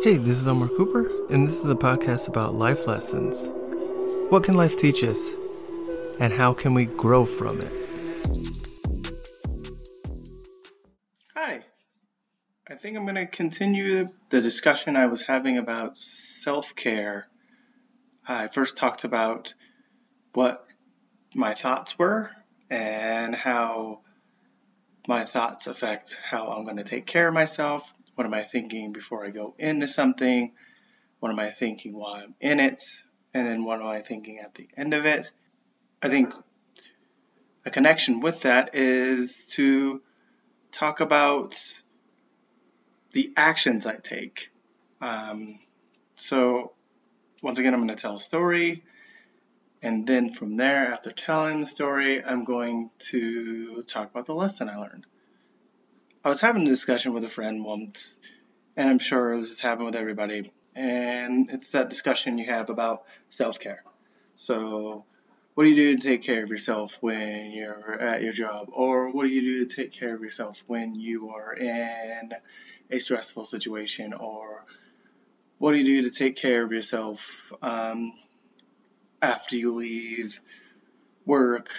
Hey, this is Omar Cooper, and this is a podcast about life lessons. What can life teach us, and how can we grow from it? Hi, I think I'm going to continue the discussion I was having about self care. I first talked about what my thoughts were and how my thoughts affect how I'm going to take care of myself. What am I thinking before I go into something? What am I thinking while I'm in it? And then what am I thinking at the end of it? I think a connection with that is to talk about the actions I take. Um, so, once again, I'm going to tell a story. And then from there, after telling the story, I'm going to talk about the lesson I learned. I was having a discussion with a friend once, and I'm sure this has happened with everybody, and it's that discussion you have about self care. So, what do you do to take care of yourself when you're at your job? Or what do you do to take care of yourself when you are in a stressful situation? Or what do you do to take care of yourself um, after you leave work?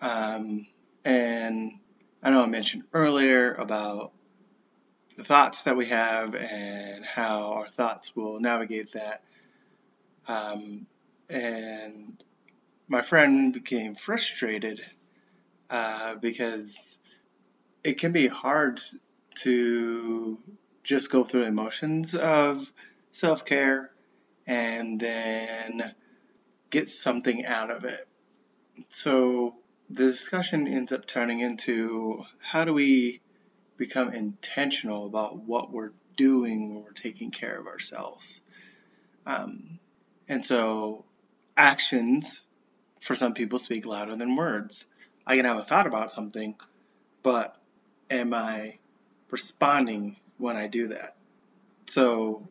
Um, and I know I mentioned earlier about the thoughts that we have and how our thoughts will navigate that. Um, and my friend became frustrated uh, because it can be hard to just go through the emotions of self care and then get something out of it. So the discussion ends up turning into how do we become intentional about what we're doing when we're taking care of ourselves. Um, and so actions for some people speak louder than words. I can have a thought about something, but am I responding when I do that? So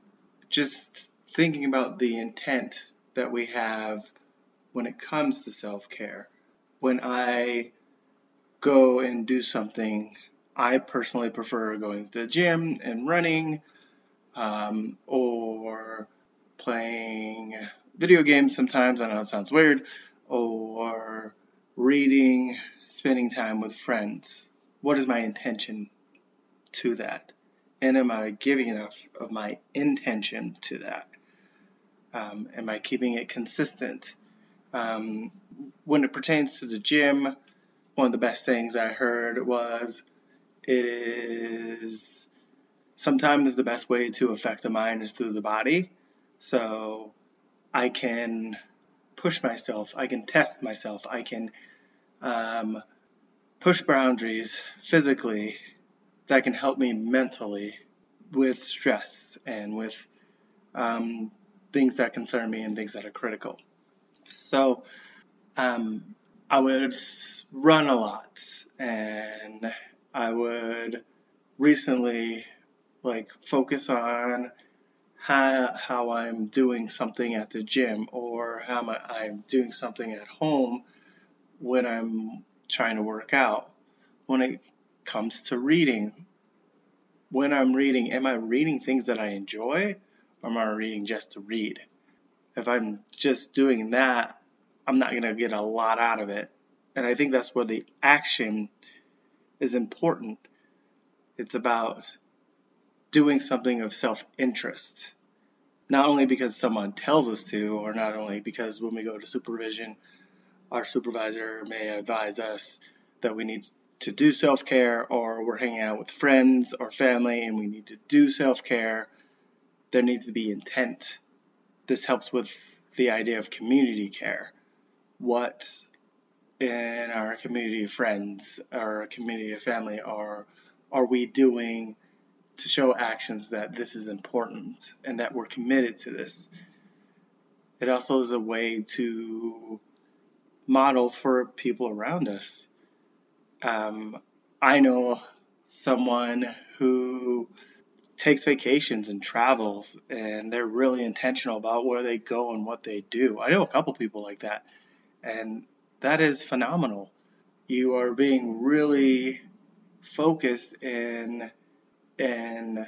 just thinking about the intent that we have when it comes to self care when I go and do something, I personally prefer going to the gym and running um, or playing video games sometimes. I know it sounds weird, or reading, spending time with friends. What is my intention to that? And am I giving enough of my intention to that? Um, am I keeping it consistent? Um, when it pertains to the gym, one of the best things I heard was it is sometimes the best way to affect the mind is through the body. So I can push myself, I can test myself, I can um, push boundaries physically that can help me mentally with stress and with um, things that concern me and things that are critical. So um, I would run a lot, and I would recently like focus on how, how I'm doing something at the gym or how I'm doing something at home when I'm trying to work out. When it comes to reading, when I'm reading, am I reading things that I enjoy or am I reading just to read? If I'm just doing that, I'm not going to get a lot out of it. And I think that's where the action is important. It's about doing something of self interest. Not only because someone tells us to, or not only because when we go to supervision, our supervisor may advise us that we need to do self care, or we're hanging out with friends or family and we need to do self care. There needs to be intent. This helps with the idea of community care what in our community of friends or community of family are are we doing to show actions that this is important and that we're committed to this. It also is a way to model for people around us. Um, I know someone who takes vacations and travels, and they're really intentional about where they go and what they do. I know a couple people like that and that is phenomenal. You are being really focused and and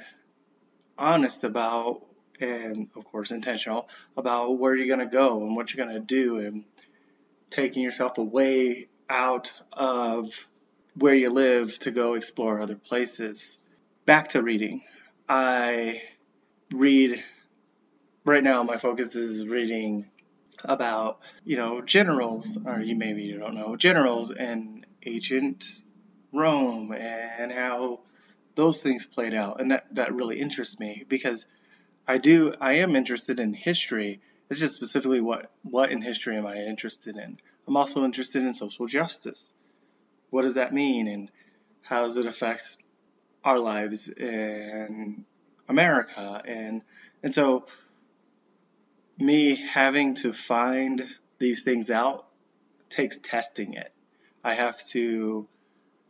honest about and of course intentional about where you're going to go and what you're going to do and taking yourself away out of where you live to go explore other places. Back to reading. I read right now my focus is reading about, you know, generals or you maybe you don't know, generals in ancient Rome and how those things played out and that that really interests me because I do. I am interested in history. It's just specifically what what in history am I interested in? I'm also interested in social justice. What does that mean, and how does it affect our lives in America? And and so me having to find these things out takes testing it. I have to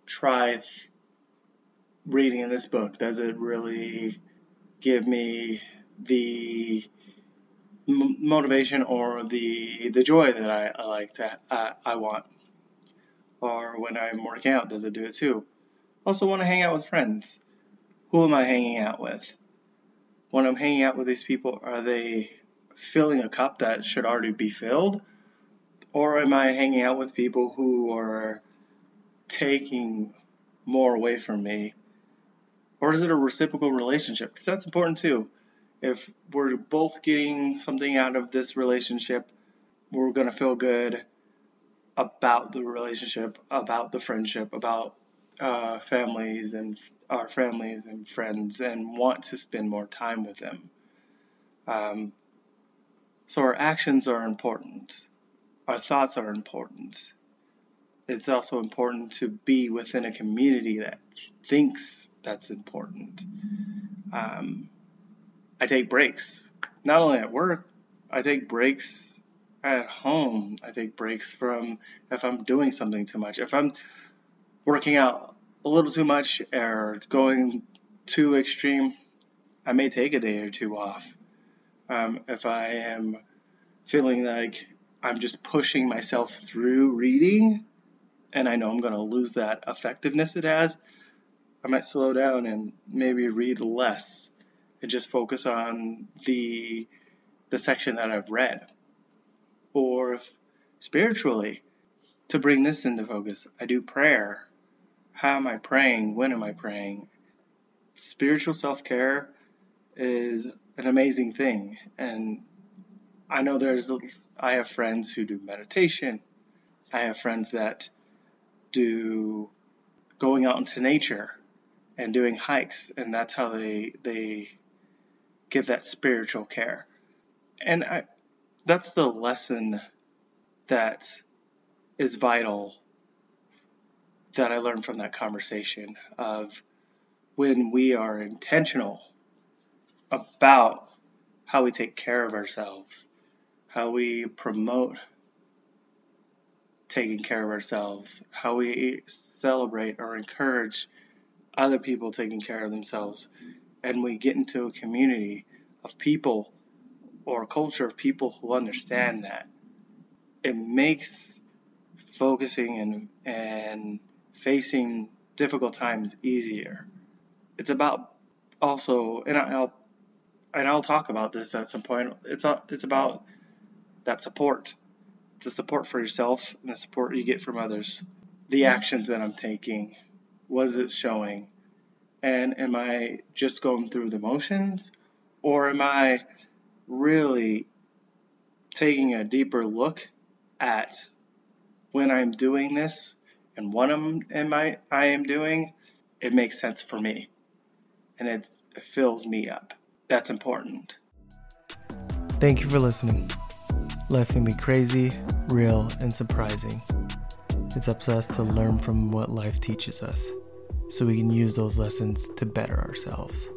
try reading this book. Does it really give me the motivation or the the joy that I, I like to I want. Or when I'm working out, does it do it too? Also want to hang out with friends. Who am I hanging out with? When I'm hanging out with these people, are they filling a cup that should already be filled? Or am I hanging out with people who are taking more away from me? Or is it a reciprocal relationship? Because that's important too if we're both getting something out of this relationship, we're going to feel good about the relationship, about the friendship, about uh, families and our families and friends, and want to spend more time with them. Um, so our actions are important. Our thoughts are important. It's also important to be within a community that thinks that's important. Um, I take breaks. Not only at work, I take breaks at home. I take breaks from if I'm doing something too much. If I'm working out a little too much or going too extreme, I may take a day or two off. Um, if I am feeling like I'm just pushing myself through reading and I know I'm going to lose that effectiveness it has, I might slow down and maybe read less and just focus on the the section that I've read. Or if spiritually, to bring this into focus, I do prayer. How am I praying? When am I praying? Spiritual self care is an amazing thing. And I know there's, I have friends who do meditation. I have friends that do going out into nature and doing hikes, and that's how they, they give that spiritual care. And I, that's the lesson that is vital that I learned from that conversation of when we are intentional about how we take care of ourselves, how we promote taking care of ourselves, how we celebrate or encourage other people taking care of themselves, and we get into a community of people or a culture of people who understand that, it makes focusing and and facing difficult times easier. It's about also, and I'll and I'll talk about this at some point. It's a, it's about that support, the support for yourself and the support you get from others. The actions that I'm taking, was it showing? And am I just going through the motions? Or am I really taking a deeper look at when I'm doing this and what I'm, am I, I am doing? It makes sense for me and it, it fills me up. That's important. Thank you for listening. Life can be crazy, real, and surprising. It's up to us to learn from what life teaches us so we can use those lessons to better ourselves.